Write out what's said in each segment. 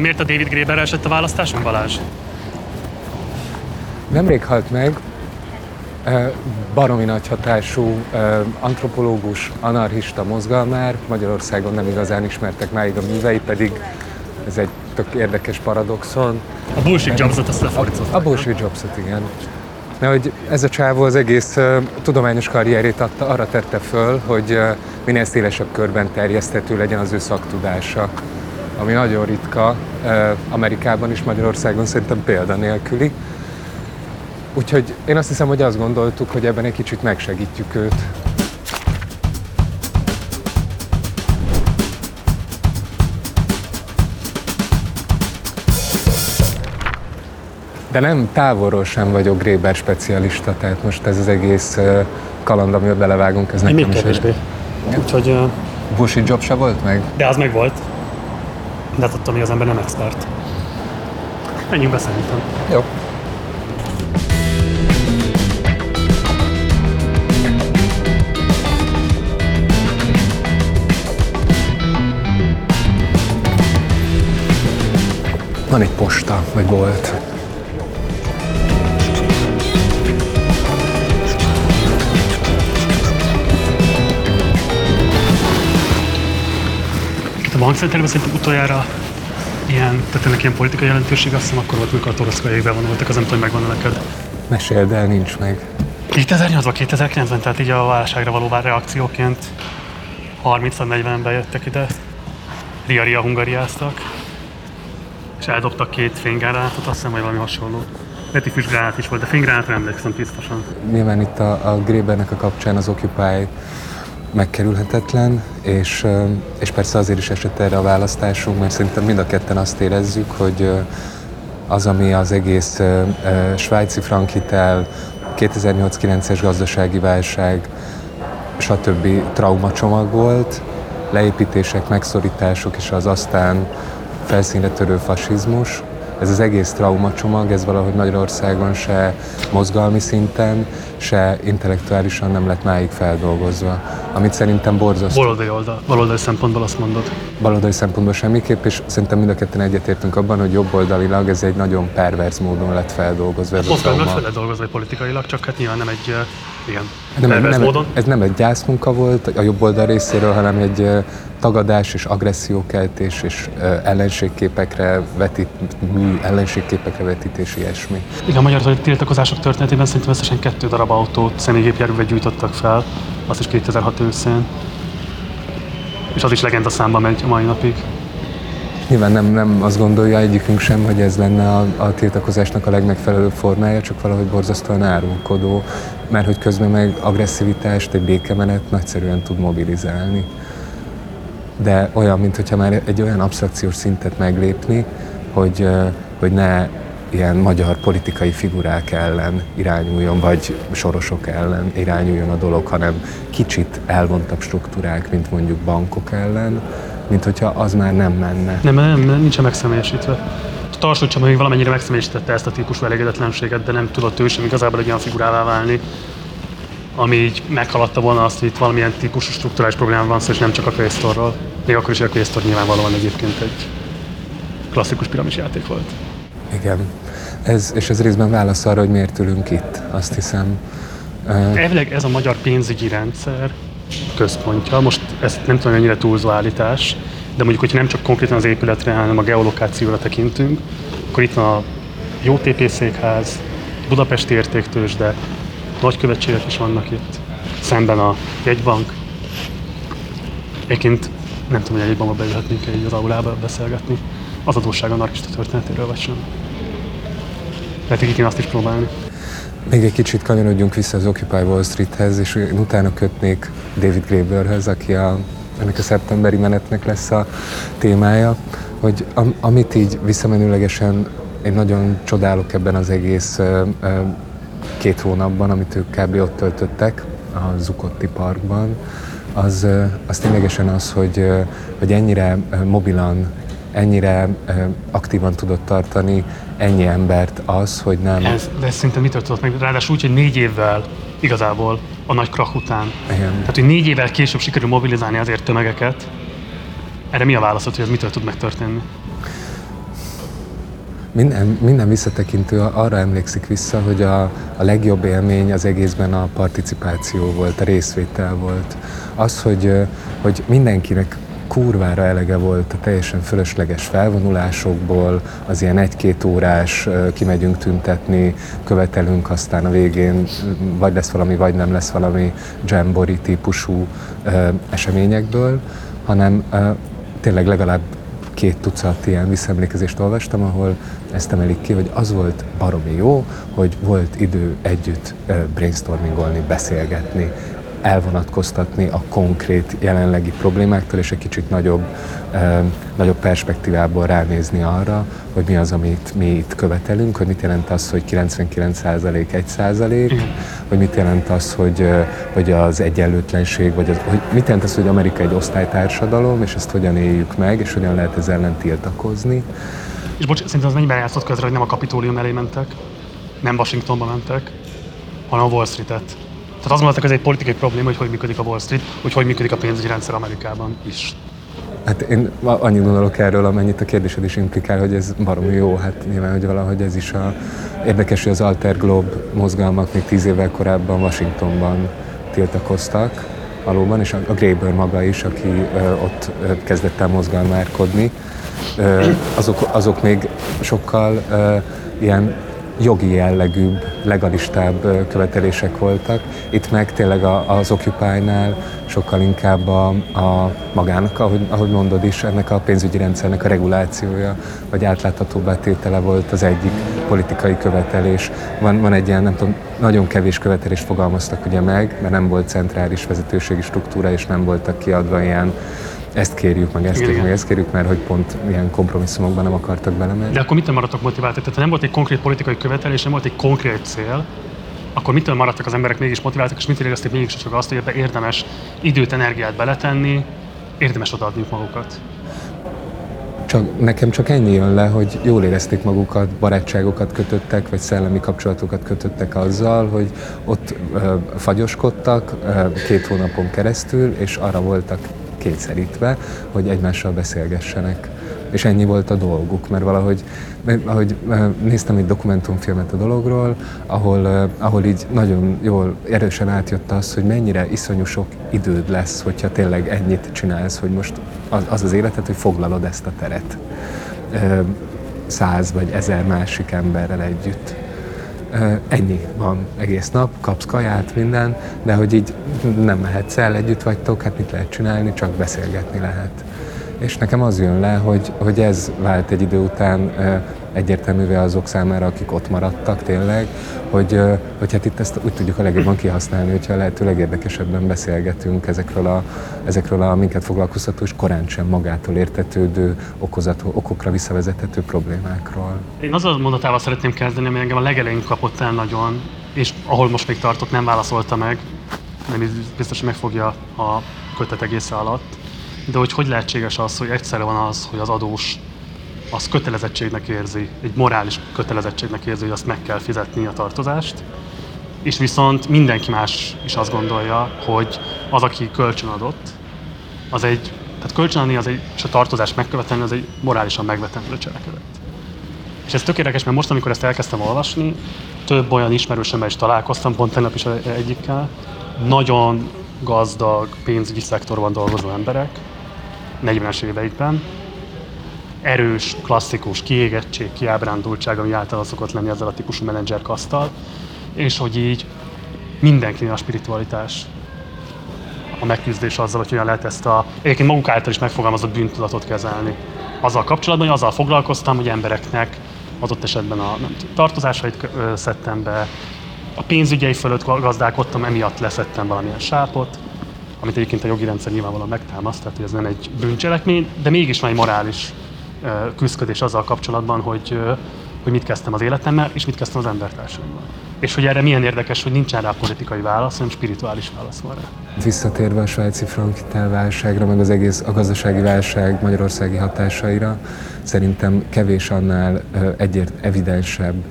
Szóval miért a David Graeber esett a választáson, Balázs? Nemrég halt meg, baromi nagy hatású antropológus, anarchista mozgalmár, Magyarországon nem igazán ismertek máig a művei, pedig ez egy tök érdekes paradoxon. A bullshit jobsot azt lefordították. A bullshit jobsot, igen. Mert hogy ez a csávó az egész uh, tudományos karrierét adta, arra tette föl, hogy uh, minél szélesebb körben terjeszthető legyen az ő szaktudása, ami nagyon ritka Amerikában is, Magyarországon szerintem példanélküli. Úgyhogy én azt hiszem, hogy azt gondoltuk, hogy ebben egy kicsit megsegítjük őt. De nem távolról sem vagyok Gréber specialista, tehát most ez az egész kaland, amivel belevágunk, ez nekem még is kevésbé. Úgyhogy... Uh... Bushi job se volt meg? De az meg volt. De hát attól még az ember nem expert. Menjünk be szerintem. Jó. Van egy posta, vagy volt. Bankcenterben szerintem utoljára ilyen, tehát ennek ilyen politikai jelentőség, azt hiszem akkor volt, mikor a toroszkaiak bevonultak, az nem tudom, hogy megvan neked. Meséld el, nincs meg. 2008-ban, 2009-ben, tehát így a válságra való reakcióként 30-40 bejöttek ide, ria-ria hungariáztak, és eldobtak két fénygránátot, azt hiszem, hogy valami hasonló. Peti füstgránát is volt, de fénygránátra emlékszem biztosan. Nyilván itt a, a Grébernek a kapcsán az Occupy megkerülhetetlen, és, és persze azért is esett erre a választásunk, mert szerintem mind a ketten azt érezzük, hogy az, ami az egész svájci frankhitel, 2008-9-es gazdasági válság, stb. traumacsomag volt, leépítések, megszorítások és az aztán felszínre törő fasizmus, ez az egész traumacsomag, ez valahogy Magyarországon se mozgalmi szinten, se intellektuálisan nem lett máig feldolgozva, amit szerintem borzasztó. Baloldali oldal, baloldali szempontból azt mondod. Baloldali szempontból semmiképp, és szerintem mind a ketten egyetértünk abban, hogy jobboldalilag ez egy nagyon perverz módon lett feldolgozva. Ez Most lett feldolgozva politikailag, csak hát nyilván nem egy igen, nem, nem, módon. Ez nem egy gyászmunka volt a jobb oldal részéről, hanem egy tagadás és agressziókeltés és ellenségképekre vetít, mű ellenségképekre vetítés, ilyesmi. Igen, a magyar tiltakozások történetében szerintem összesen kettő darab autót személygépjárművet gyújtottak fel, azt is 2006 őszén. És az is legenda számba megy a mai napig. Nyilván nem, nem azt gondolja egyikünk sem, hogy ez lenne a, a tiltakozásnak a legmegfelelőbb formája, csak valahogy borzasztóan árulkodó, mert hogy közben meg agresszivitást, egy békemenet nagyszerűen tud mobilizálni. De olyan, mintha már egy olyan absztrakciós szintet meglépni, hogy, hogy ne ilyen magyar politikai figurák ellen irányuljon, vagy sorosok ellen irányuljon a dolog, hanem kicsit elvontabb struktúrák, mint mondjuk bankok ellen, mint hogyha az már nem menne. Nem, nem, nem nincsen megszemélyesítve. Tarsó Csaba még valamennyire megszemélyesítette ezt a típusú elégedetlenséget, de nem tudott ő sem igazából egy olyan figurává válni, ami így meghaladta volna azt, hogy itt valamilyen típusú struktúrális probléma van szó, és nem csak a Quaestorról. Még akkor is, hogy a Quaestor nyilvánvalóan egyébként egy klasszikus piramis játék volt. Igen. Ez, és ez részben válasz arra, hogy miért ülünk itt, azt hiszem. Elvileg ez a magyar pénzügyi rendszer központja. Most ezt nem tudom, mennyire túlzó állítás, de mondjuk, hogyha nem csak konkrétan az épületre, hanem a geolokációra tekintünk, akkor itt van a JTP székház, Budapesti értéktősde, nagykövetségek is vannak itt, szemben a jegybank. Egyébként nem tudom, hogy a jegybankba beülhetnénk egy az aulába beszélgetni az adósság anarchista történetéről, vagy sem. Lehet én azt is próbálni. Még egy kicsit kanyarodjunk vissza az Occupy Wall Streethez, és utána kötnék David Graeberhez, aki a, ennek a szeptemberi menetnek lesz a témája, hogy am, amit így visszamenőlegesen én nagyon csodálok ebben az egész uh, uh, két hónapban, amit ők kb. ott töltöttek a Zukotti Parkban, az, az ténylegesen az, hogy, hogy ennyire mobilan, ennyire aktívan tudott tartani ennyi embert az, hogy nem... Ez, de ez szinte mitől tudott meg? Ráadásul úgy, hogy négy évvel igazából a nagy krach után. Igen. Tehát, hogy négy évvel később sikerül mobilizálni azért tömegeket. Erre mi a válaszod, hogy ez mitől tud megtörténni? minden, minden visszatekintő arra emlékszik vissza, hogy a, a legjobb élmény az egészben a participáció volt, a részvétel volt. Az, hogy, hogy mindenkinek kurvára elege volt a teljesen fölösleges felvonulásokból, az ilyen egy-két órás kimegyünk tüntetni, követelünk, aztán a végén vagy lesz valami, vagy nem lesz valami jambori típusú eseményekből, hanem tényleg legalább két tucat ilyen visszaemlékezést olvastam, ahol ezt emelik ki, hogy az volt baromi jó, hogy volt idő együtt brainstormingolni, beszélgetni, elvonatkoztatni a konkrét jelenlegi problémáktól, és egy kicsit nagyobb, eh, nagyobb perspektívából ránézni arra, hogy mi az, amit mi itt követelünk, hogy mit jelent az, hogy 99% 1%, hogy mit jelent az, hogy, hogy az egyenlőtlenség, vagy az, hogy mit jelent az, hogy Amerika egy osztálytársadalom, és ezt hogyan éljük meg, és hogyan lehet ezzel ellen tiltakozni. És bocs, szerintem az mennyiben játszott közre, hogy nem a kapitólium elé mentek, nem Washingtonba mentek, hanem a Wall Street-et tehát azt mondták, hogy ez egy politikai probléma, hogy hogy működik a Wall Street, hogy hogy működik a pénzügyi rendszer Amerikában is. Hát én annyit gondolok erről, amennyit a kérdésed is implikál, hogy ez baromi jó. Hát nyilván, hogy valahogy ez is a... Érdekes, hogy az Alter Globe mozgalmak még tíz évvel korábban Washingtonban tiltakoztak valóban, és a Grayburn maga is, aki ö, ott kezdett el mozgalmárkodni, ö, azok, azok még sokkal ö, ilyen jogi jellegűbb, legalistább követelések voltak. Itt meg tényleg az Occupy-nál sokkal inkább a, a magának, ahogy, ahogy mondod is, ennek a pénzügyi rendszernek a regulációja, vagy átláthatóbbá tétele volt az egyik politikai követelés. Van, van egy ilyen, nem tudom, nagyon kevés követelést fogalmaztak ugye meg, mert nem volt centrális vezetőségi struktúra, és nem voltak kiadva ilyen ezt kérjük, meg ezt kérjük, meg ezt kérjük, mert hogy pont ilyen kompromisszumokban nem akartak belemenni. De akkor mitől maradtak motiváltak? Tehát ha nem volt egy konkrét politikai követelés, nem volt egy konkrét cél, akkor mitől maradtak az emberek mégis motiváltak, és mitől érezték mégis csak azt, hogy ebbe érdemes időt, energiát beletenni, érdemes odaadni magukat? Csak, nekem csak ennyi jön le, hogy jól érezték magukat, barátságokat kötöttek, vagy szellemi kapcsolatokat kötöttek azzal, hogy ott ö, fagyoskodtak ö, két hónapon keresztül, és arra voltak kényszerítve, hogy egymással beszélgessenek. És ennyi volt a dolguk, mert valahogy, ahogy néztem egy dokumentumfilmet a dologról, ahol, ahol így nagyon jól, erősen átjött az, hogy mennyire iszonyú sok időd lesz, hogyha tényleg ennyit csinálsz, hogy most az az, az életet, hogy foglalod ezt a teret száz vagy ezer másik emberrel együtt. Ennyi van egész nap, kapsz kaját, minden, de hogy így nem mehetsz el, együtt vagytok, hát mit lehet csinálni, csak beszélgetni lehet. És nekem az jön le, hogy, hogy ez vált egy idő után egyértelművé azok számára, akik ott maradtak tényleg, hogy, hogy hát itt ezt úgy tudjuk a legjobban kihasználni, hogyha lehető legérdekesebben beszélgetünk ezekről a, ezekről a minket foglalkoztató és korán sem magától értetődő, okozató, okokra visszavezethető problémákról. Én az a mondatával szeretném kezdeni, ami engem a legelején kapott el nagyon, és ahol most még tartok, nem válaszolta meg, nem biztos, hogy megfogja a kötet egész alatt, de hogy hogy lehetséges az, hogy egyszerre van az, hogy az adós az kötelezettségnek érzi, egy morális kötelezettségnek érzi, hogy azt meg kell fizetni a tartozást, és viszont mindenki más is azt gondolja, hogy az, aki kölcsön adott, az egy, tehát kölcsönadni az egy, és a tartozást megkövetelni, az egy morálisan megvetendő cselekedet. És ez tökéletes, mert most, amikor ezt elkezdtem olvasni, több olyan ismerősömmel is találkoztam, pont tegnap is egyikkel, nagyon gazdag pénzügyi szektorban dolgozó emberek, 40-es éveikben, erős, klasszikus kiégettség, kiábrándultság, ami általában szokott lenni ezzel a típusú menedzser kasztal, és hogy így mindenkinél a spiritualitás a megküzdés azzal, hogy hogyan lehet ezt a egyébként maguk által is megfogalmazott bűntudatot kezelni. Azzal kapcsolatban, hogy azzal foglalkoztam, hogy embereknek adott esetben a nem, tartozásait szedtem be, a pénzügyei fölött gazdálkodtam, emiatt leszettem valamilyen sápot, amit egyébként a jogi rendszer nyilvánvalóan megtámaszt, tehát hogy ez nem egy bűncselekmény, de mégis van egy morális küzdködés azzal kapcsolatban, hogy, hogy mit kezdtem az életemmel, és mit kezdtem az embertársaimmal. És hogy erre milyen érdekes, hogy nincsen rá politikai válasz, hanem spirituális válasz van rá. Visszatérve a svájci válságra, meg az egész a gazdasági válság magyarországi hatásaira, szerintem kevés annál egyért evidensebb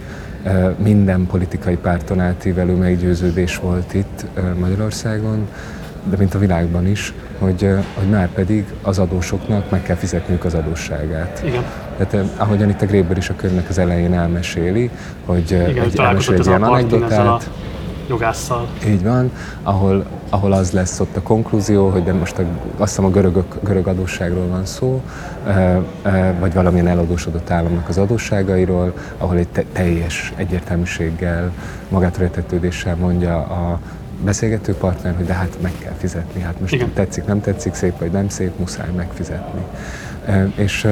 minden politikai párton átívelő meggyőződés volt itt Magyarországon, de mint a világban is, hogy, hogy már pedig az adósoknak meg kell fizetniük az adósságát. Igen. Tehát ahogyan itt a Gréber is a könyvnek az elején elmeséli, hogy Igen, egy, elmeséli egy ilyen anekdotát, jogásszal. Így van, ahol, ahol az lesz ott a konklúzió, hogy de most a, azt hiszem a görög, görög adósságról van szó, vagy valamilyen eladósodott államnak az adósságairól, ahol egy te, teljes egyértelműséggel, magától értetődéssel mondja a beszélgető partner, hogy de hát meg kell fizetni, hát most Igen. tetszik, nem tetszik, szép vagy nem szép, muszáj megfizetni. És,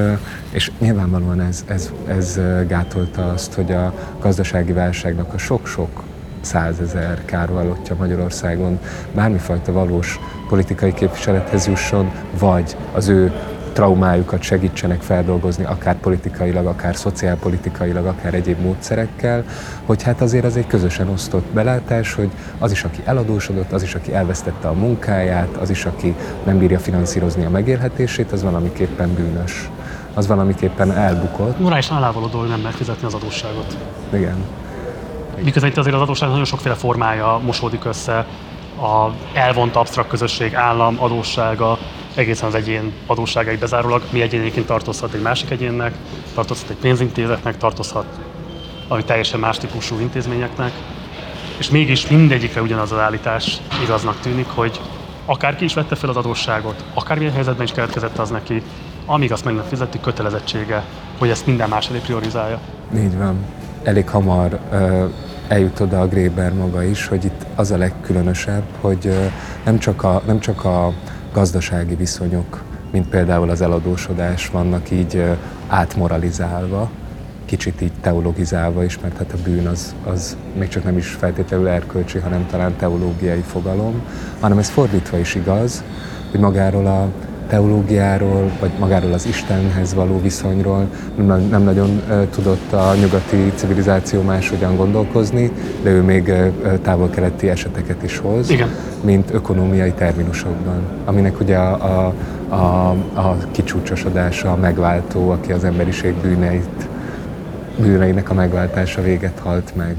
és nyilvánvalóan ez, ez, ez gátolta azt, hogy a gazdasági válságnak a sok-sok százezer kárvallottja Magyarországon bármifajta valós politikai képviselethez jusson, vagy az ő traumájukat segítsenek feldolgozni, akár politikailag, akár szociálpolitikailag, akár egyéb módszerekkel, hogy hát azért az egy közösen osztott belátás, hogy az is, aki eladósodott, az is, aki elvesztette a munkáját, az is, aki nem bírja finanszírozni a megélhetését, az valamiképpen bűnös. Az valamiképpen elbukott. Morálisan alávaló hogy nem lehet fizetni az adósságot. Igen. Miközben itt azért az adósság nagyon sokféle formája mosódik össze, a elvont absztrakt közösség állam adóssága, egészen az egyén adósságai bezárólag, mi egyénéként tartozhat egy másik egyénnek, tartozhat egy pénzintézetnek, tartozhat ami teljesen más típusú intézményeknek, és mégis mindegyikre ugyanaz az állítás igaznak tűnik, hogy akárki is vette fel az adósságot, akármilyen helyzetben is keletkezett az neki, amíg azt meg nem fizeti, kötelezettsége, hogy ezt minden más elé priorizálja. Így van. Elég hamar eljut oda a Gréber maga is, hogy itt az a legkülönösebb, hogy nem csak a, nem csak a gazdasági viszonyok, mint például az eladósodás vannak így átmoralizálva, kicsit így teologizálva is, mert hát a bűn az, az még csak nem is feltétlenül erkölcsi, hanem talán teológiai fogalom, hanem ez fordítva is igaz, hogy magáról a teológiáról, vagy magáról az Istenhez való viszonyról nem, nem nagyon tudott a nyugati civilizáció máshogyan gondolkozni, de ő még távol-keleti eseteket is hoz, Igen. mint ökonómiai terminusokban, aminek ugye a, a, a, a kicsúcsosodása, a megváltó, aki az emberiség bűneit, bűneinek a megváltása véget halt meg.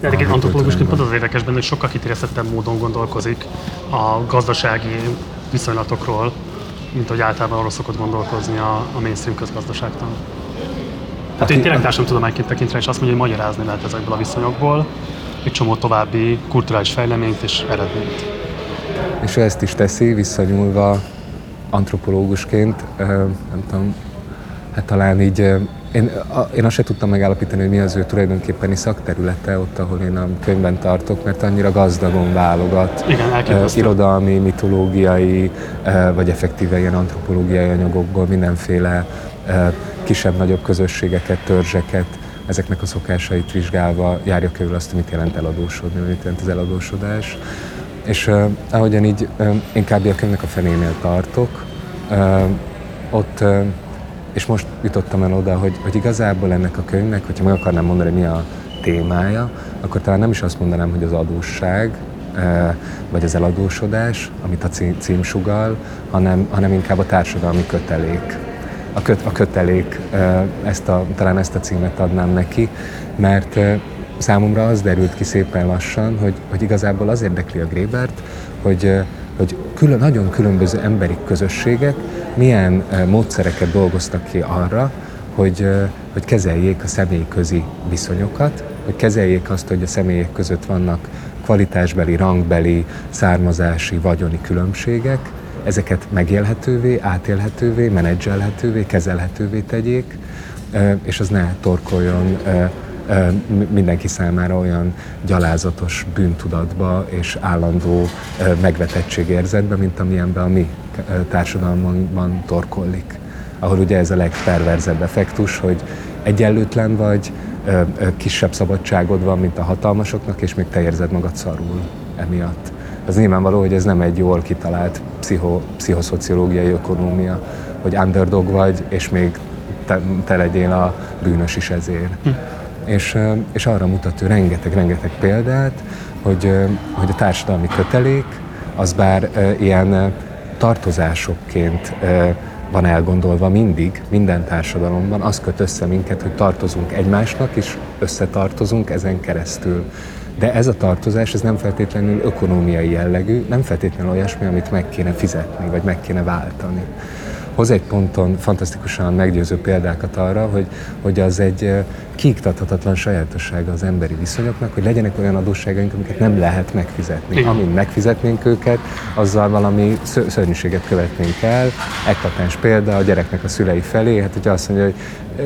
De egyébként antropológusként pont az érdekes benne, hogy sokkal kiterjesztettebb módon gondolkozik a gazdasági viszonylatokról, mint hogy általában arról szokott gondolkozni a, a mainstream közgazdaságtan. Tehát én tényleg társadalomtudományként tekintve, és azt mondja, hogy magyarázni lehet ezekből a viszonyokból egy csomó további kulturális fejleményt és eredményt. És ő ezt is teszi, visszanyúlva antropológusként, nem tudom, hát talán így én, a, én azt se tudtam megállapítani, hogy mi az ő tulajdonképpeni szakterülete ott, ahol én a könyvben tartok, mert annyira gazdagon válogat. Igen, uh, irodalmi, mitológiai, vagy effektíve ilyen antropológiai anyagokból mindenféle kisebb-nagyobb közösségeket, törzseket, ezeknek a szokásait vizsgálva járja körül azt, mit jelent eladósodni, mit jelent az eladósodás. És uh, ahogyan így uh, én kb. a könyvnek a fenénél tartok, uh, ott uh, és most jutottam el oda, hogy, hogy igazából ennek a könyvnek, hogyha meg akarnám mondani, mi a témája, akkor talán nem is azt mondanám, hogy az adósság, eh, vagy az eladósodás, amit a cím sugal, hanem, hanem inkább a társadalmi kötelék. A, köt, a kötelék, eh, ezt a, talán ezt a címet adnám neki, mert eh, számomra az derült ki szépen lassan, hogy, hogy igazából az érdekli a Grébert, hogy, hogy külön, nagyon különböző emberi közösségek milyen módszereket dolgoztak ki arra, hogy, hogy kezeljék a személyközi viszonyokat, hogy kezeljék azt, hogy a személyek között vannak kvalitásbeli, rangbeli, származási, vagyoni különbségek, ezeket megélhetővé, átélhetővé, menedzselhetővé, kezelhetővé tegyék, és az ne torkoljon mindenki számára olyan gyalázatos bűntudatba és állandó megvetettségérzetbe, mint amilyenben a mi társadalmunkban torkollik. Ahol ugye ez a legperverzebb effektus, hogy egyenlőtlen vagy, kisebb szabadságod van, mint a hatalmasoknak, és még te érzed magad szarul emiatt. Ez nyilvánvaló, hogy ez nem egy jól kitalált pszicho, pszichoszociológiai ökonómia, hogy underdog vagy, és még te, te legyél a bűnös is ezért. Hm és, és arra mutat ő rengeteg-rengeteg példát, hogy, hogy a társadalmi kötelék az bár ilyen tartozásokként van elgondolva mindig, minden társadalomban, az köt össze minket, hogy tartozunk egymásnak, és összetartozunk ezen keresztül. De ez a tartozás, ez nem feltétlenül ökonómiai jellegű, nem feltétlenül olyasmi, amit meg kéne fizetni, vagy meg kéne váltani hoz egy ponton fantasztikusan meggyőző példákat arra, hogy, hogy az egy kiiktathatatlan sajátossága az emberi viszonyoknak, hogy legyenek olyan adósságaink, amiket nem lehet megfizetni. Igen. Amin megfizetnénk őket, azzal valami szörnyűséget követnénk el. Eklatás példa a gyereknek a szülei felé, hát ugye azt mondja, hogy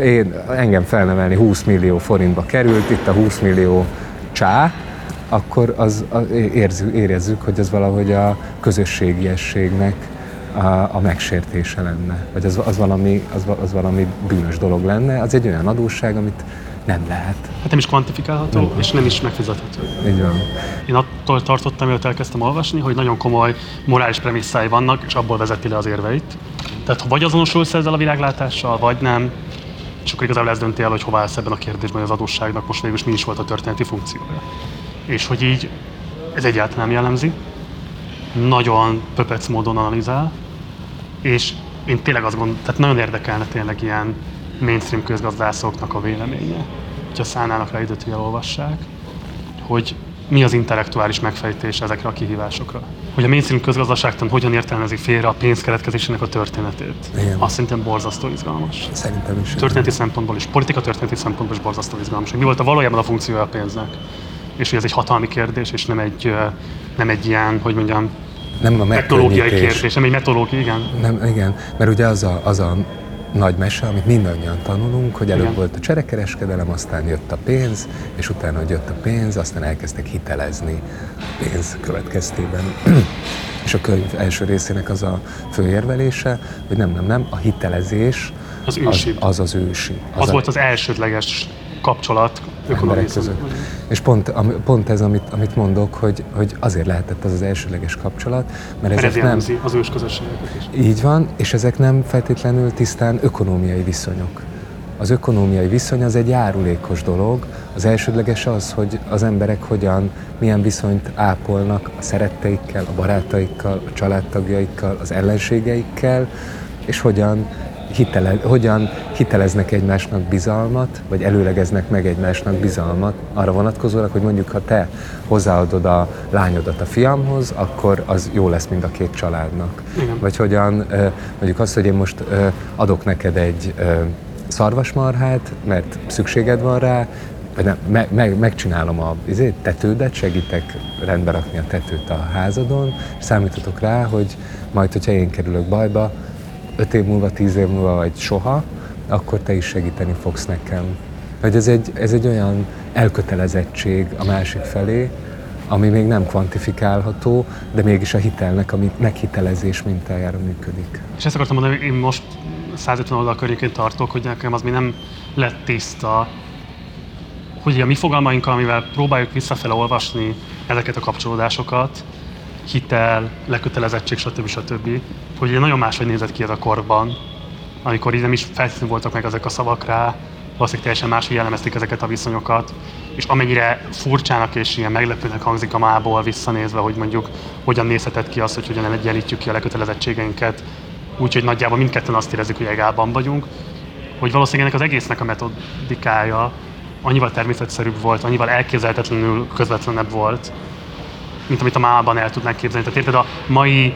én, engem felnevelni 20 millió forintba került, itt a 20 millió csá, akkor az, az érzük, érezzük, hogy ez valahogy a közösségiességnek a, a megsértése lenne, vagy az, az, valami, az, az valami bűnös dolog lenne, az egy olyan adósság, amit nem lehet. Hát nem is kvantifikálható, nem. és nem is megfizethető. Így van. Én attól tartottam, mielőtt elkezdtem olvasni, hogy nagyon komoly morális premisszái vannak, és abból vezeti le az érveit. Tehát ha vagy azonosulsz ezzel a világlátással, vagy nem, és akkor igazából ez dönti el, hogy hova állsz ebben a kérdésben, az adósságnak most végül mi is volt a történeti funkciója. És hogy így ez egyáltalán nem jellemzi, nagyon pöpec módon analizál, és én tényleg azt gondolom, tehát nagyon érdekelne tényleg ilyen mainstream közgazdászoknak a véleménye, hogyha szállnának rá időt, hogy elolvassák, hogy mi az intellektuális megfejtés ezekre a kihívásokra. Hogy a mainstream közgazdaságtan hogyan értelmezi félre a pénzkeletkezésének a történetét. Igen. Azt szerintem borzasztó izgalmas. Szerintem is. Történeti szempontból is, politika történeti szempontból is borzasztó izgalmas. Hogy mi volt a valójában a funkciója a pénznek. És hogy ez egy hatalmi kérdés, és nem egy, nem egy ilyen, hogy mondjam, nem a technológiai kérdés, nem egy metodológia, igen. Nem, igen, mert ugye az a, az a nagy mese, amit mindannyian tanulunk, hogy előbb Igen. volt a cserekereskedelem, aztán jött a pénz, és utána, hogy jött a pénz, aztán elkezdtek hitelezni a pénz következtében. és a könyv első részének az a főérvelése, hogy nem, nem, nem, a hitelezés az ősi. Az az, az ősi. Az, az a... volt az elsődleges kapcsolat emberek között. És pont, pont ez, amit, amit mondok, hogy, hogy azért lehetett az az elsőleges kapcsolat, mert ezek nem... az ős közösségeket is. Így van, és ezek nem feltétlenül tisztán ökonómiai viszonyok. Az ökonómiai viszony az egy járulékos dolog. Az elsődleges az, hogy az emberek hogyan, milyen viszonyt ápolnak a szeretteikkel, a barátaikkal, a családtagjaikkal, az ellenségeikkel, és hogyan hitele, hogyan hiteleznek egymásnak bizalmat, vagy előlegeznek meg egymásnak bizalmat arra vonatkozólag, hogy mondjuk ha te hozzáadod a lányodat a fiamhoz, akkor az jó lesz mind a két családnak. Igen. Vagy hogyan, mondjuk azt, hogy én most adok neked egy szarvasmarhát, mert szükséged van rá, vagy nem, me, me, megcsinálom a izé, tetődet, segítek rendbe rakni a tetőt a házadon, és számítotok rá, hogy majd, hogyha én kerülök bajba, öt év múlva, tíz év múlva, vagy soha, akkor te is segíteni fogsz nekem. Hogy ez egy, ez egy olyan elkötelezettség a másik felé, ami még nem kvantifikálható, de mégis a hitelnek, ami meghitelezés mintájára működik. És ezt akartam mondani, én most 150 oldal környékén tartok, hogy nekem az még nem lett tiszta, hogy a mi fogalmainkkal, amivel próbáljuk visszafele olvasni ezeket a kapcsolódásokat, hitel, lekötelezettség, stb. stb. Hogy nagyon máshogy nézett ki ez a korban, amikor így nem is feltétlenül voltak meg ezek a szavak rá, valószínűleg teljesen máshogy jellemezték ezeket a viszonyokat, és amennyire furcsának és ilyen meglepőnek hangzik a mából visszanézve, hogy mondjuk hogyan nézhetett ki az, hogy hogyan egyenlítjük ki a lekötelezettségeinket, úgyhogy nagyjából mindketten azt érezzük, hogy egálban vagyunk, hogy valószínűleg ennek az egésznek a metodikája annyival természetszerűbb volt, annyival elképzelhetetlenül közvetlenebb volt, mint amit a mában el tudnánk képzelni. Tehát érted, a mai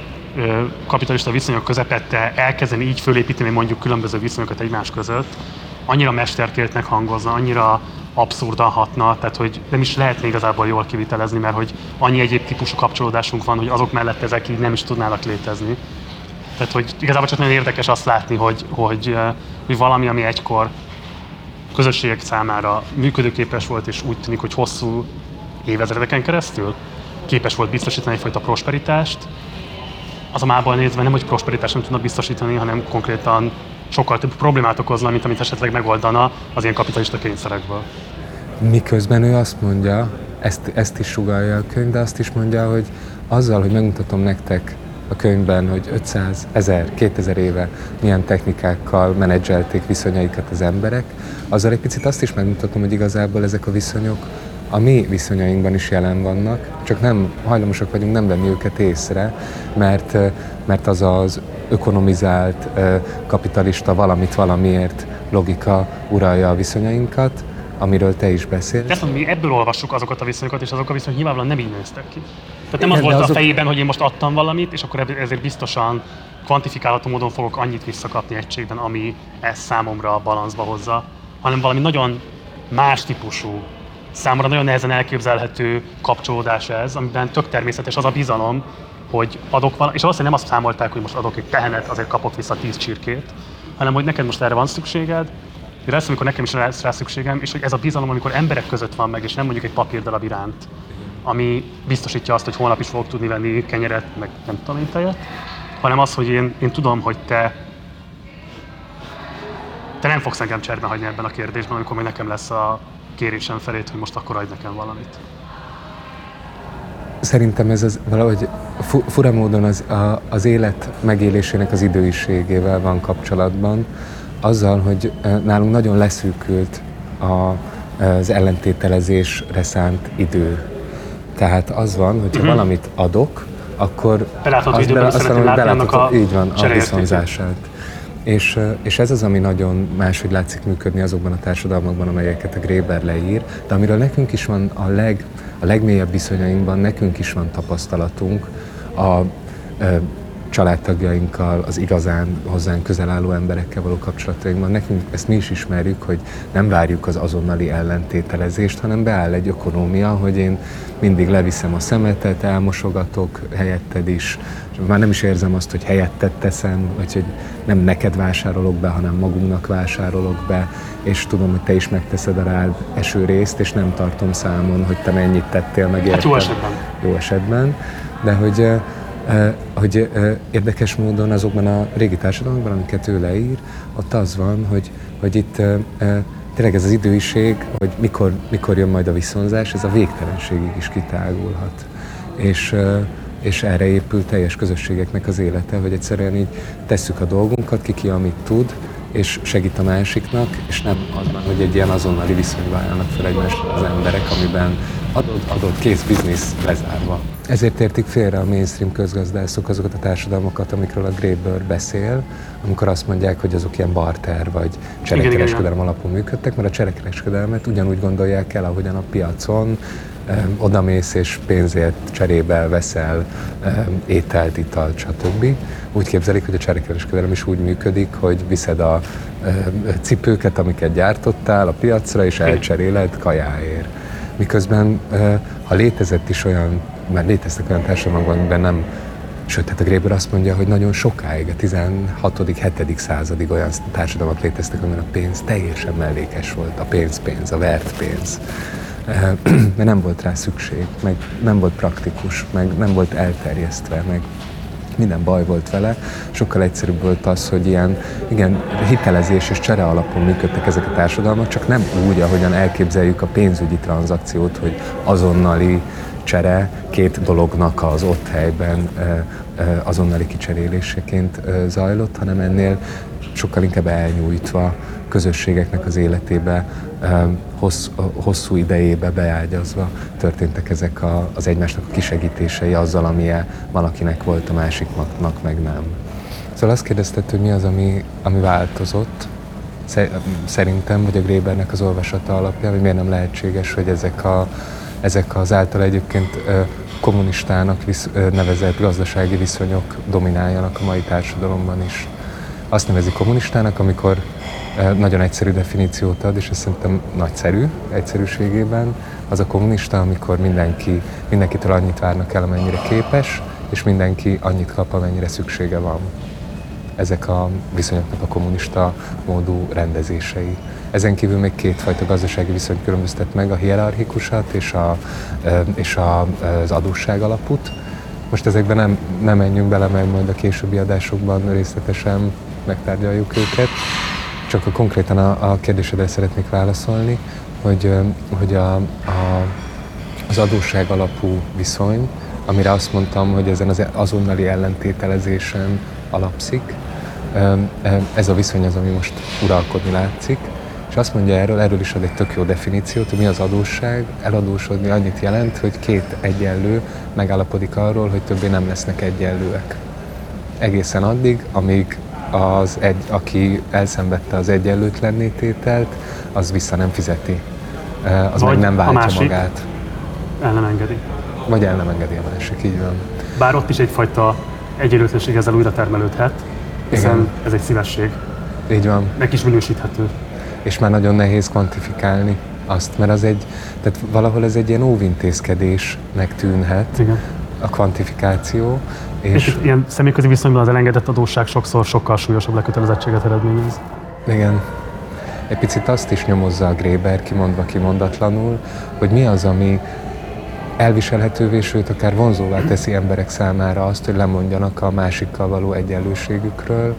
kapitalista viszonyok közepette elkezdeni így fölépíteni mondjuk különböző viszonyokat egymás között, annyira mesterkéltnek hangozna, annyira abszurdan hatna, tehát hogy nem is lehetne igazából jól kivitelezni, mert hogy annyi egyéb típusú kapcsolódásunk van, hogy azok mellett ezek így nem is tudnának létezni. Tehát, hogy igazából csak nagyon érdekes azt látni, hogy, hogy, hogy valami, ami egykor közösségek számára működőképes volt, és úgy tűnik, hogy hosszú évezredeken keresztül képes volt biztosítani egyfajta prosperitást, az a mából nézve nem, hogy prosperitást nem tudna biztosítani, hanem konkrétan sokkal több problémát okozna, mint amit esetleg megoldana az ilyen kapitalista kényszerekből. Miközben ő azt mondja, ezt, ezt is sugalja a könyv, de azt is mondja, hogy azzal, hogy megmutatom nektek a könyvben, hogy 500, 1000, 2000 éve milyen technikákkal menedzselték viszonyaikat az emberek, azzal egy picit azt is megmutatom, hogy igazából ezek a viszonyok a mi viszonyainkban is jelen vannak, csak nem hajlamosak vagyunk nem venni őket észre, mert, mert az az ökonomizált, kapitalista valamit valamiért logika uralja a viszonyainkat, amiről te is beszélsz. De ezt mondom, mi ebből olvassuk azokat a viszonyokat, és azok a viszonyok nyilvánvalóan nem így néztek ki. Tehát nem az volt azok... a fejében, hogy én most adtam valamit, és akkor ezért biztosan kvantifikálható módon fogok annyit visszakapni egységben, ami ezt számomra a balanszba hozza, hanem valami nagyon más típusú, számomra nagyon nehezen elképzelhető kapcsolódás ez, amiben tök természetes az a bizalom, hogy adok valamit, és valószínűleg nem azt számolták, hogy most adok egy tehenet, azért kapok vissza tíz csirkét, hanem hogy neked most erre van szükséged, de lesz, amikor nekem is lesz rá szükségem, és hogy ez a bizalom, amikor emberek között van meg, és nem mondjuk egy papírdarab iránt, ami biztosítja azt, hogy holnap is fogok tudni venni kenyeret, meg nem tudom én tejet, hanem az, hogy én, én tudom, hogy te te nem fogsz engem cserben hagyni ebben a kérdésben, amikor még nekem lesz a kérésem felét, hogy most akkor adj nekem valamit. Szerintem ez az valahogy fura módon az, a, az élet megélésének az időiségével van kapcsolatban, azzal, hogy nálunk nagyon leszűkült a, az ellentételezésre szánt idő. Tehát az van, hogy ha uh-huh. valamit adok, akkor belátható az időben azt mondom, hogy belátható, a így van, a viszonzását. És, és ez az, ami nagyon máshogy látszik működni azokban a társadalmakban, amelyeket a Gréber leír, de amiről nekünk is van a, leg, a legmélyebb viszonyainkban, nekünk is van tapasztalatunk a családtagjainkkal, az igazán hozzánk közel álló emberekkel való kapcsolatainkban. Nekünk ezt mi is ismerjük, hogy nem várjuk az azonnali ellentételezést, hanem beáll egy ökonómia, hogy én mindig leviszem a szemetet, elmosogatok helyetted is, már nem is érzem azt, hogy helyetted teszem, vagy hogy nem neked vásárolok be, hanem magunknak vásárolok be, és tudom, hogy te is megteszed a rád eső részt, és nem tartom számon, hogy te mennyit tettél meg Hát jó esetben. Jó esetben. De hogy hogy érdekes módon azokban a régi társadalmakban, amiket ő leír, ott az van, hogy, hogy itt tényleg ez az időiség, hogy mikor, mikor jön majd a viszonzás, ez a végtelenségig is kitágulhat. És, és erre épül teljes közösségeknek az élete, hogy egyszerűen így tesszük a dolgunkat, ki ki amit tud, és segít a másiknak, és nem az hogy egy ilyen azonnali viszonyba állnak fel egymásra az emberek, amiben adott, adott kész biznisz lezárva. Ezért értik félre a mainstream közgazdászok azokat a társadalmakat, amikről a Graeber beszél, amikor azt mondják, hogy azok ilyen barter vagy cserekereskedelem alapon működtek, mert a cserekereskedelmet ugyanúgy gondolják el, ahogyan a piacon odamész és pénzért cserébe veszel ételt, italt, stb. Úgy képzelik, hogy a cserekereskedelem is úgy működik, hogy viszed a cipőket, amiket gyártottál a piacra, és elcseréled kajáért. Miközben, ha létezett is olyan, mert léteztek olyan társadalmakban, amiben nem Sőt, hát a Gréber azt mondja, hogy nagyon sokáig, a 16 7 századig olyan társadalmak léteztek, amiben a pénz teljesen mellékes volt. A pénz pénz, a vert pénz. Mert nem volt rá szükség, meg nem volt praktikus, meg nem volt elterjesztve, meg minden baj volt vele. Sokkal egyszerűbb volt az, hogy ilyen, igen, hitelezés és csere alapon működtek ezek a társadalmak, csak nem úgy, ahogyan elképzeljük a pénzügyi tranzakciót, hogy azonnali csere két dolognak az ott helyben azonnali kicseréléseként zajlott, hanem ennél sokkal inkább elnyújtva közösségeknek az életébe, hossz, hosszú idejébe beágyazva történtek ezek a, az egymásnak a kisegítései azzal, amilyen valakinek volt, a másiknak meg nem. Szóval azt kérdezted, hogy mi az, ami, ami változott, szerintem, vagy a Grébernek az olvasata alapján, hogy miért nem lehetséges, hogy ezek, a, ezek az által egyébként kommunistának visz, nevezett gazdasági viszonyok domináljanak a mai társadalomban is. Azt nevezi kommunistának, amikor nagyon egyszerű definíciót ad, és ez szerintem nagyszerű egyszerűségében. Az a kommunista, amikor mindenki, mindenkitől annyit várnak el, amennyire képes, és mindenki annyit kap, amennyire szüksége van. Ezek a viszonyoknak a kommunista módú rendezései. Ezen kívül még kétfajta gazdasági viszonyt különböztet meg, a hierarchikusat és, a, és a, az adósság alapút. Most ezekben nem, nem menjünk bele, mert majd a későbbi adásokban részletesen megtárgyaljuk őket. Csak a konkrétan a, a kérdésedre szeretnék válaszolni, hogy, hogy a, a, az adósság alapú viszony, amire azt mondtam, hogy ezen az azonnali ellentételezésen alapszik, ez a viszony az, ami most uralkodni látszik, és azt mondja erről, erről is ad egy tök jó definíciót, hogy mi az adósság. Eladósodni annyit jelent, hogy két egyenlő megállapodik arról, hogy többé nem lesznek egyenlőek. Egészen addig, amíg az egy, aki elszenvedte az egyenlőtlenné tételt, az vissza nem fizeti az Vagy meg nem váltja a másik magát. el nem engedi. Vagy el nem engedi a másik, így van. Bár ott is egyfajta egyenlőtlenség ezzel újra termelődhet, hiszen Igen. ez egy szívesség. Így van. Meg is minősíthető. És már nagyon nehéz kvantifikálni azt, mert az egy, tehát valahol ez egy ilyen óvintézkedésnek tűnhet. Igen. A kvantifikáció. És, és ilyen személyközi viszonyban az elengedett adósság sokszor sokkal súlyosabb lekötelezettséget eredményez. Igen. Egy picit azt is nyomozza a Gréber, kimondva kimondatlanul, hogy mi az, ami elviselhetővé, sőt akár vonzóvá teszi emberek számára azt, hogy lemondjanak a másikkal való egyenlőségükről,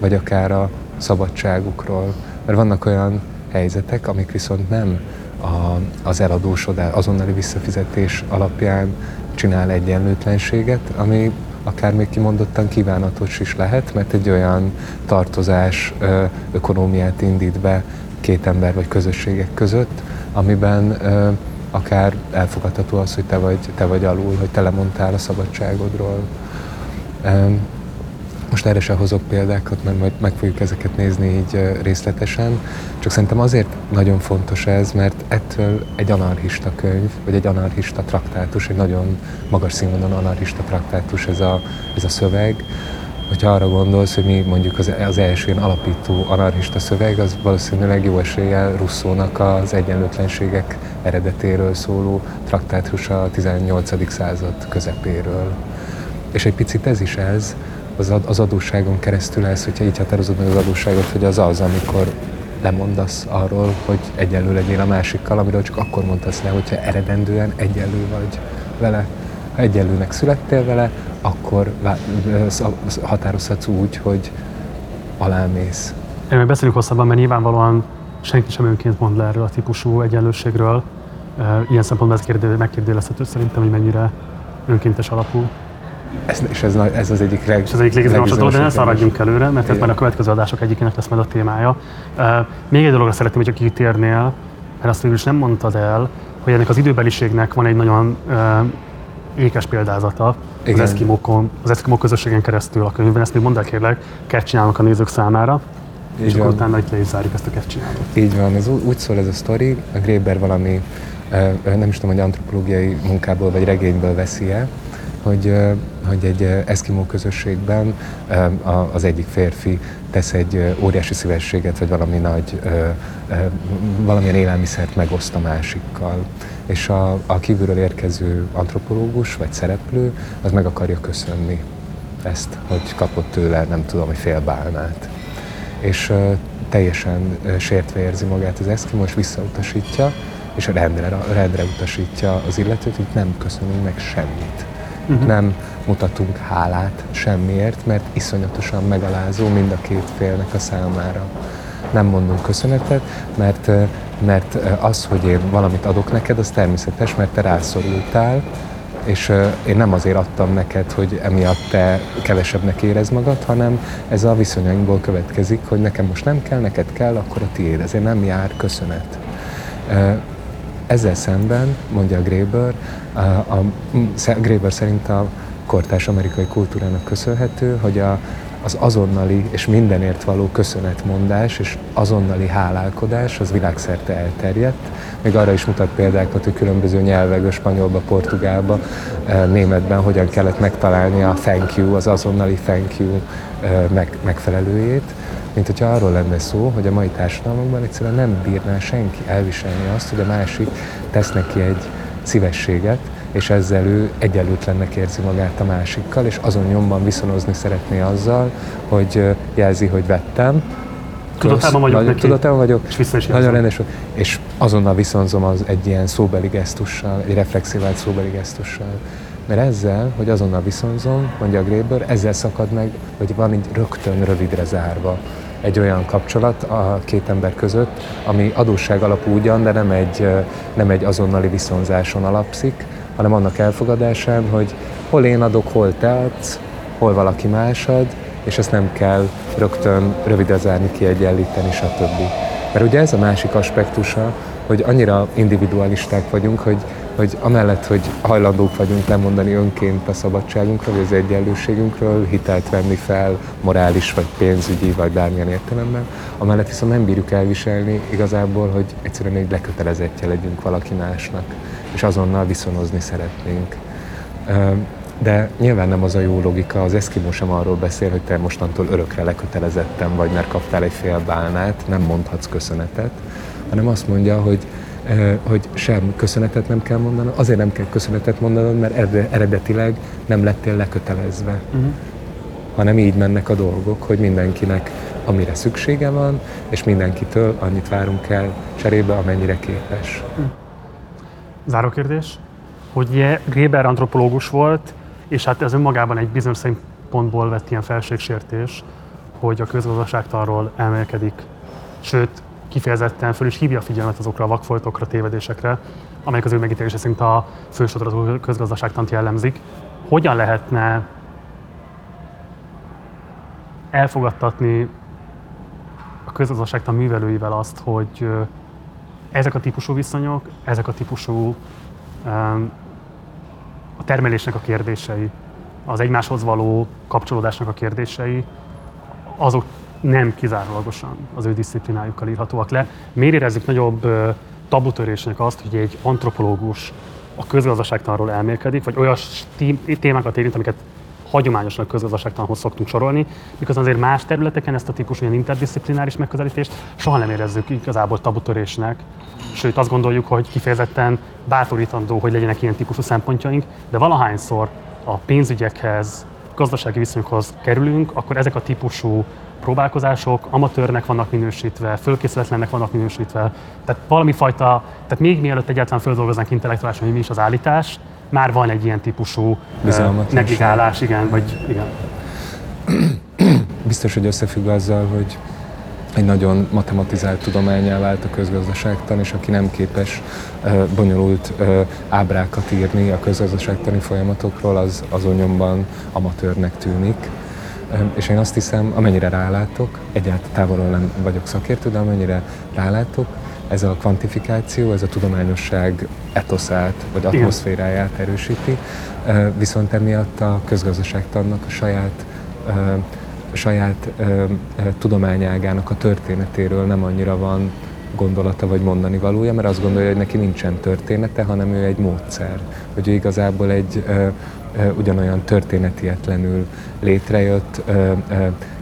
vagy akár a szabadságukról. Mert vannak olyan helyzetek, amik viszont nem a, az eladósodás, azonnali visszafizetés alapján csinál egyenlőtlenséget, ami akár még kimondottan kívánatos is lehet, mert egy olyan tartozás ökonómiát indít be két ember vagy közösségek között, amiben akár elfogadható az, hogy te vagy, te vagy alul, hogy te lemondtál a szabadságodról. Most erre se hozok példákat, mert majd meg fogjuk ezeket nézni így részletesen. Csak szerintem azért nagyon fontos ez, mert ettől egy anarchista könyv, vagy egy anarchista traktátus, egy nagyon magas színvonalú anarchista traktátus ez a, ez a szöveg, hogyha arra gondolsz, hogy mi mondjuk az, az első ilyen alapító anarchista szöveg, az valószínűleg jó eséllyel Russzónak az egyenlőtlenségek eredetéről szóló traktátus a 18. század közepéről. És egy picit ez is ez, az, az adósságon keresztül ez, hogyha így határozod meg az adósságot, hogy az az, amikor lemondasz arról, hogy egyenlő legyél a másikkal, amiről csak akkor mondtasz le, hogyha eredendően egyenlő vagy vele. Ha egyenlőnek születtél vele, akkor határozhatsz úgy, hogy alámész. Én meg beszélünk hosszabban, mert nyilvánvalóan senki sem önként mond le erről a típusú egyenlőségről. Ilyen szempontból ez kérdő, megkérdőjelezhető szerintem, hogy mennyire önkéntes alapú. Ez, és ez, ez az egyik leg, és az egyik legizgalmasabb dolog, de ne szaladjunk előre, mert ez már a következő adások egyikének lesz majd a témája. Uh, még egy dologra szeretném, hogy kitérnél, mert azt végül is nem mondtad el, hogy ennek az időbeliségnek van egy nagyon uh, ékes példázata Igen. az eszkimókon, az eszkimó közösségen keresztül a könyvben. Ezt még mondd el kérlek, kert csinálnak a nézők számára. Így és van. akkor utána itt le is zárjuk ezt a kertcsinálót. Így van, ez úgy szól ez a sztori, a Gréber valami, nem is tudom, hogy antropológiai munkából vagy regényből veszi el, hogy, hogy egy eszkimó közösségben az egyik férfi tesz egy óriási szívességet, vagy valami nagy, valamilyen élelmiszert megoszt a másikkal. És a, a kívülről érkező antropológus vagy szereplő az meg akarja köszönni ezt, hogy kapott tőle, nem tudom, hogy fél bálnát. És teljesen sértve érzi magát az eszkimó, és visszautasítja, és rendre, rendre utasítja az illetőt, hogy nem köszönünk meg semmit uh-huh. nem mutatunk hálát semmiért, mert iszonyatosan megalázó mind a két félnek a számára. Nem mondunk köszönetet, mert, mert az, hogy én valamit adok neked, az természetes, mert te rászorultál, és én nem azért adtam neked, hogy emiatt te kevesebbnek érez magad, hanem ez a viszonyainkból következik, hogy nekem most nem kell, neked kell, akkor a tiéd. Ezért nem jár köszönet. Ezzel szemben, mondja Graeber, a, a, Graeber szerint a kortárs amerikai kultúrának köszönhető, hogy a, az azonnali és mindenért való köszönetmondás és azonnali hálálkodás az világszerte elterjedt. Még arra is mutat példákat, hogy különböző nyelvek, spanyolba, portugálba, németben hogyan kellett megtalálni a thank you, az azonnali thank you meg, megfelelőjét mint hogyha arról lenne szó, hogy a mai társadalmakban egyszerűen nem bírná senki elviselni azt, hogy a másik tesz neki egy szívességet, és ezzel ő egyenlőtlennek érzi magát a másikkal, és azon nyomban viszonozni szeretné azzal, hogy jelzi, hogy vettem, Tudatában vagyok nagy, neki. Tudatában vagyok. És vissza is Nagyon rendes És azonnal viszonzom az egy ilyen szóbeli gesztussal, egy reflexivált szóbeli gesztussal. Mert ezzel, hogy azonnal viszonzom, mondja a Gréber, ezzel szakad meg, hogy van így rögtön rövidre zárva egy olyan kapcsolat a két ember között, ami adósság alapú ugyan, de nem egy, nem egy azonnali viszonzáson alapszik, hanem annak elfogadásán, hogy hol én adok, hol te adsz, hol valaki más ad, és ezt nem kell rögtön rövidre zárni, kiegyenlíteni, stb. Mert ugye ez a másik aspektusa, hogy annyira individualisták vagyunk, hogy hogy amellett, hogy hajlandók vagyunk lemondani önként a szabadságunkról, vagy az egyenlőségünkről, hitelt venni fel, morális, vagy pénzügyi, vagy bármilyen értelemben, amellett viszont nem bírjuk elviselni igazából, hogy egyszerűen egy lekötelezettje legyünk valaki másnak, és azonnal viszonozni szeretnénk. De nyilván nem az a jó logika, az eszkimó sem arról beszél, hogy te mostantól örökre lekötelezettem vagy, mert kaptál egy fél bálnát, nem mondhatsz köszönetet, hanem azt mondja, hogy hogy sem köszönetet nem kell mondanod, azért nem kell köszönetet mondanod, mert eredetileg nem lettél lekötelezve. Uh-huh. Hanem így mennek a dolgok, hogy mindenkinek amire szüksége van, és mindenkitől annyit várunk el cserébe, amennyire képes. Uh-huh. Záró kérdés, hogy Gréber antropológus volt, és hát ez önmagában egy bizonyos szempontból vett ilyen felségsértés, hogy a közgazdaságtanról emelkedik, sőt, kifejezetten föl is hívja a figyelmet azokra a vakfoltokra, tévedésekre, amelyek az ő megítélése szerint a fősodratú közgazdaságtant jellemzik. Hogyan lehetne elfogadtatni a közgazdaságtan művelőivel azt, hogy ezek a típusú viszonyok, ezek a típusú a termelésnek a kérdései, az egymáshoz való kapcsolódásnak a kérdései, azok nem kizárólagosan az ő disziplinájukkal írhatóak le. Miért érezzük nagyobb tabutörésnek azt, hogy egy antropológus a közgazdaságtanról elmélkedik, vagy olyan témákat érint, amiket hagyományosan a közgazdaságtanhoz szoktunk sorolni, miközben azért más területeken ezt a típusú ilyen interdisziplináris megközelítést soha nem érezzük igazából tabutörésnek. Sőt, azt gondoljuk, hogy kifejezetten bátorítandó, hogy legyenek ilyen típusú szempontjaink, de valahányszor a pénzügyekhez, gazdasági viszonyokhoz kerülünk, akkor ezek a típusú próbálkozások amatőrnek vannak minősítve, fölkészületlennek vannak minősítve. Tehát valami fajta, tehát még mielőtt egyáltalán földolgoznánk intellektuálisan, hogy mi is az állítás, már van egy ilyen típusú negligálás, igen, vagy igen. Biztos, hogy összefügg azzal, hogy egy nagyon matematizált tudományá vált a közgazdaságtan, és aki nem képes bonyolult ábrákat írni a közgazdaságtani folyamatokról, az azonnyomban amatőrnek tűnik. És én azt hiszem, amennyire rálátok, egyáltalán távolról nem vagyok szakértő, de amennyire rálátok, ez a kvantifikáció, ez a tudományosság etoszát, vagy atmoszféráját erősíti, viszont emiatt a közgazdaságtannak a saját a saját ö, tudományágának a történetéről nem annyira van gondolata vagy mondani valója, mert azt gondolja, hogy neki nincsen története, hanem ő egy módszer. Hogy ő igazából egy ugyanolyan történetietlenül létrejött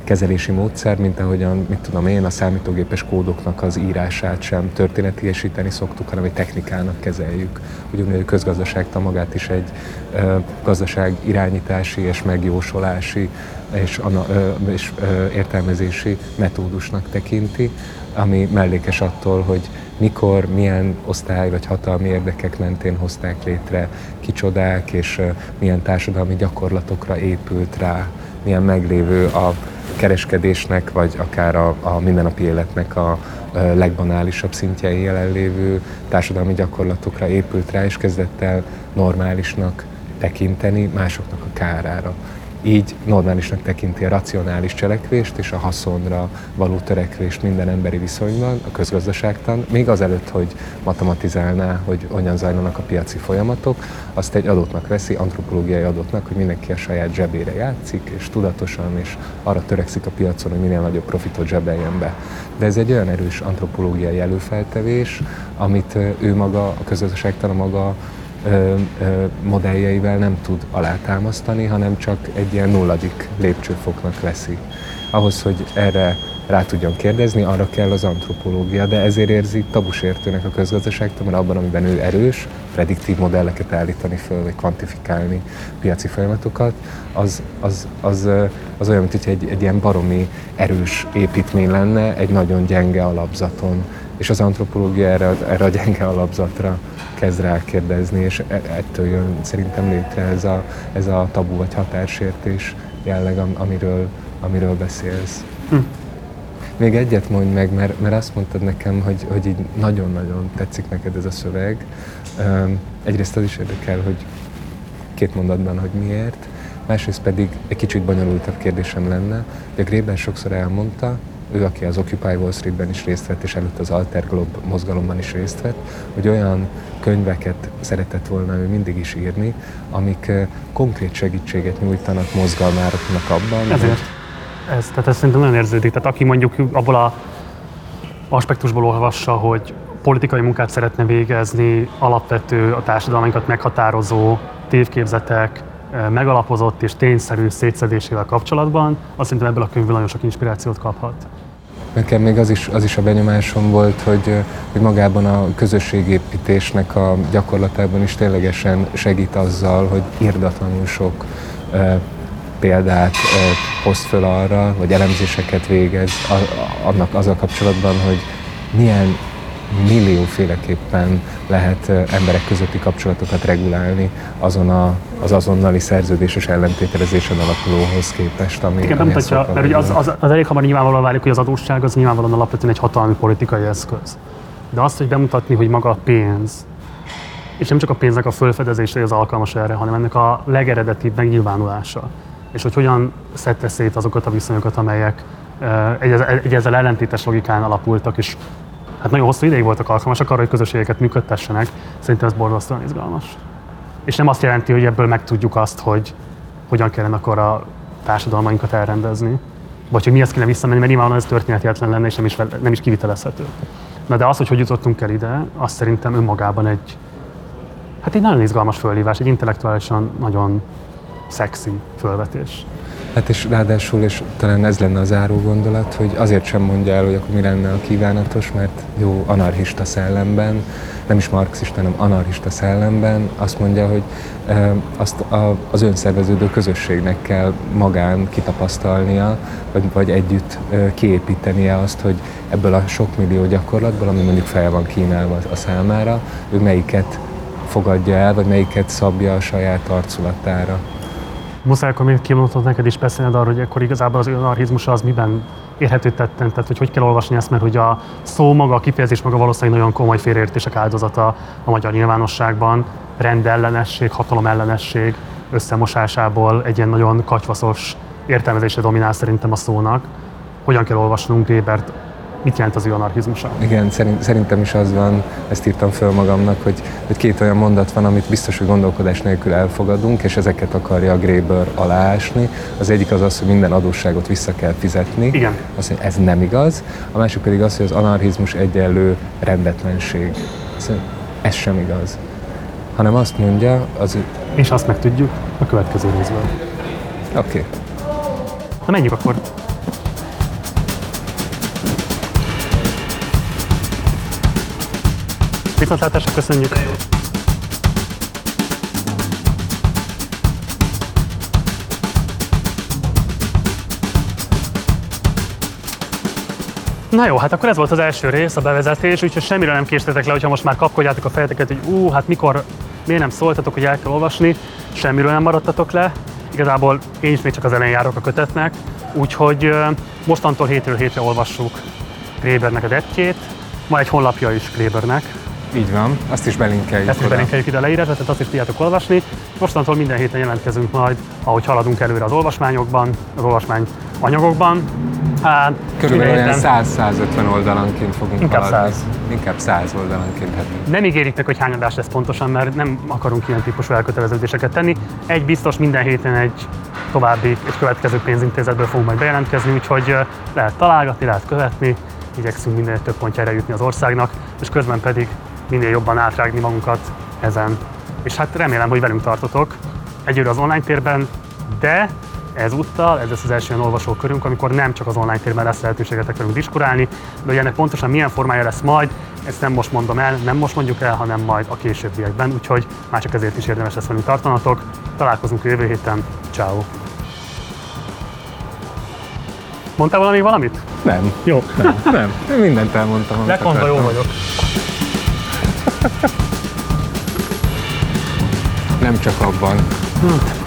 kezelési módszer, mint ahogyan, mit tudom én, a számítógépes kódoknak az írását sem történetiesíteni szoktuk, hanem egy technikának kezeljük. Ugyanúgy a közgazdaságtan magát is egy ö, gazdaság irányítási és megjósolási és, ana, ö, és ö, értelmezési metódusnak tekinti, ami mellékes attól, hogy mikor, milyen osztály vagy hatalmi érdekek mentén hozták létre, kicsodák, és milyen társadalmi gyakorlatokra épült rá, milyen meglévő a kereskedésnek, vagy akár a, a mindennapi életnek a legbanálisabb szintjei jelenlévő társadalmi gyakorlatokra épült rá, és kezdett el normálisnak tekinteni másoknak a kárára így normálisnak tekinti a racionális cselekvést és a haszonra való törekvést minden emberi viszonyban, a közgazdaságtan, még azelőtt, hogy matematizálná, hogy hogyan zajlanak a piaci folyamatok, azt egy adottnak veszi, antropológiai adottnak, hogy mindenki a saját zsebére játszik, és tudatosan, és arra törekszik a piacon, hogy minél nagyobb profitot zsebeljen be. De ez egy olyan erős antropológiai előfeltevés, amit ő maga, a közgazdaságtan a maga ö, ö, modelljeivel nem tud alátámasztani, hanem csak egy ilyen nulladik lépcsőfoknak veszi. Ahhoz, hogy erre rá tudjon kérdezni, arra kell az antropológia, de ezért érzi tabusértőnek a közgazdaságtól, mert abban, amiben ő erős, prediktív modelleket állítani föl, vagy kvantifikálni piaci folyamatokat, az, az, az, az olyan, mint hogy egy, egy ilyen baromi erős építmény lenne egy nagyon gyenge alapzaton. És az antropológia erre, erre a gyenge alapzatra kezd rákérdezni, és e, ettől jön szerintem létre ez a, ez a tabu vagy határsértés jelleg, amiről, amiről beszélsz. Hm. Még egyet mondj meg, mert, mert azt mondtad nekem, hogy, hogy így nagyon-nagyon tetszik neked ez a szöveg. Egyrészt az is érdekel, hogy két mondatban, hogy miért. Másrészt pedig egy kicsit bonyolultabb kérdésem lenne, a Grében sokszor elmondta, ő, aki az Occupy Wall Streetben is részt vett, és előtt az Alter Globe mozgalomban is részt vett, hogy olyan könyveket szeretett volna ő mindig is írni, amik konkrét segítséget nyújtanak mozgalmároknak abban. Ezért. Ez, tehát ez szerintem nagyon érződik. Tehát aki mondjuk abból a aspektusból olvassa, hogy politikai munkát szeretne végezni, alapvető, a társadalmainkat meghatározó tévképzetek, megalapozott és tényszerű szétszedésével kapcsolatban, azt szerintem ebből a könyvből nagyon sok inspirációt kaphat. Nekem még az is, az is a benyomásom volt, hogy, hogy magában a közösségépítésnek a gyakorlatában is ténylegesen segít azzal, hogy irdatlanul sok e, példát e, hoz föl arra, vagy elemzéseket végez a, annak azzal kapcsolatban, hogy milyen millióféleképpen lehet emberek közötti kapcsolatokat regulálni azon a, az azonnali szerződéses ellentételezésen alapulóhoz képest, ami Igen, ami mutatja, mert ugye az, az, az elég hamar nyilvánvalóan válik, hogy az adósság az nyilvánvalóan alapvetően egy hatalmi politikai eszköz. De azt, hogy bemutatni, hogy maga a pénz, és nem csak a pénznek a fölfedezése az alkalmas erre, hanem ennek a legeredetibb megnyilvánulása. És hogy hogyan szedte szét azokat a viszonyokat, amelyek egy, egy ezzel ellentétes logikán alapultak, és hát nagyon hosszú ideig voltak alkalmasak arra, hogy közösségeket működtessenek. Szerintem ez borzasztóan izgalmas. És nem azt jelenti, hogy ebből megtudjuk azt, hogy hogyan kellene akkor a társadalmainkat elrendezni, vagy hogy mi azt kéne visszamenni, mert nyilvánvalóan ez történetietlen lenne, és nem is, nem is kivitelezhető. Na de az, hogy hogy jutottunk el ide, az szerintem önmagában egy, hát egy nagyon izgalmas fölhívás, egy intellektuálisan nagyon szexi fölvetés. Hát és ráadásul, és talán ez lenne a záró gondolat, hogy azért sem mondja el, hogy akkor mi lenne a kívánatos, mert jó anarchista szellemben, nem is marxista, hanem anarchista szellemben azt mondja, hogy azt a, az önszerveződő közösségnek kell magán kitapasztalnia, vagy, vagy együtt kiépítenie azt, hogy ebből a sok millió gyakorlatból, ami mondjuk fel van kínálva a számára, ő melyiket fogadja el, vagy melyiket szabja a saját arculatára muszáj akkor még kimondhatod neked is beszélned arról, hogy akkor igazából az anarchizmus az miben érhető tetten, tehát hogy hogy kell olvasni ezt, mert hogy a szó maga, a kifejezés maga valószínűleg nagyon komoly félreértések áldozata a magyar nyilvánosságban, rendellenesség, hatalomellenesség összemosásából egy ilyen nagyon katyvaszos értelmezése dominál szerintem a szónak. Hogyan kell olvasnunk Gébert mit jelent az ő anarchizmusa? Igen, szerint, szerintem is az van, ezt írtam föl magamnak, hogy, hogy két olyan mondat van, amit biztos, hogy gondolkodás nélkül elfogadunk, és ezeket akarja a Graeber aláásni. Az egyik az az, hogy minden adósságot vissza kell fizetni. Igen. Azt mondja, ez nem igaz. A másik pedig az, hogy az anarchizmus egyenlő rendetlenség. Ez sem igaz. Hanem azt mondja, az... És azt megtudjuk a következő részben. Oké. Okay. Na menjünk akkor. Viszontlátásra köszönjük! Na jó, hát akkor ez volt az első rész, a bevezetés, úgyhogy semmiről nem késtetek le, hogyha most már kapkodjátok a fejeteket, hogy ú, hát mikor, miért nem szóltatok, hogy el kell olvasni, semmiről nem maradtatok le. Igazából én is még csak az elején járok a kötetnek, úgyhogy mostantól hétről hétre olvassuk Grébernek a dettjét, van egy honlapja is Grébernek, így van, azt is belinkeljük Ezt is belinkeljük ide a leírásba, tehát azt is tudjátok olvasni. Mostantól minden héten jelentkezünk majd, ahogy haladunk előre az olvasmányokban, az olvasmány anyagokban. Hát, Körülbelül olyan 100-150 oldalanként fogunk Inkább haladni. 100. Inkább 100 oldalanként. Hát. Nem ígérik meg, hogy hány adás lesz pontosan, mert nem akarunk ilyen típusú elköteleződéseket tenni. Egy biztos, minden héten egy további, egy következő pénzintézetből fogunk majd bejelentkezni, úgyhogy lehet találgatni, lehet követni, igyekszünk minden több pontjára jutni az országnak, és közben pedig minél jobban átrágni magunkat ezen. És hát remélem, hogy velünk tartotok egyőre az online térben, de ezúttal, ez lesz az első olyan olvasókörünk, amikor nem csak az online térben lesz lehetőségetek velünk diskurálni, de hogy ennek pontosan milyen formája lesz majd, ezt nem most mondom el, nem most mondjuk el, hanem majd a későbbiekben, úgyhogy már csak ezért is érdemes lesz velünk tartanatok. Találkozunk jövő héten, ciao. Mondtál valami valamit? Nem. Jó. Nem, nem. Mindent elmondtam. Lekondva jó vagyok. Nem csak abban. Hm.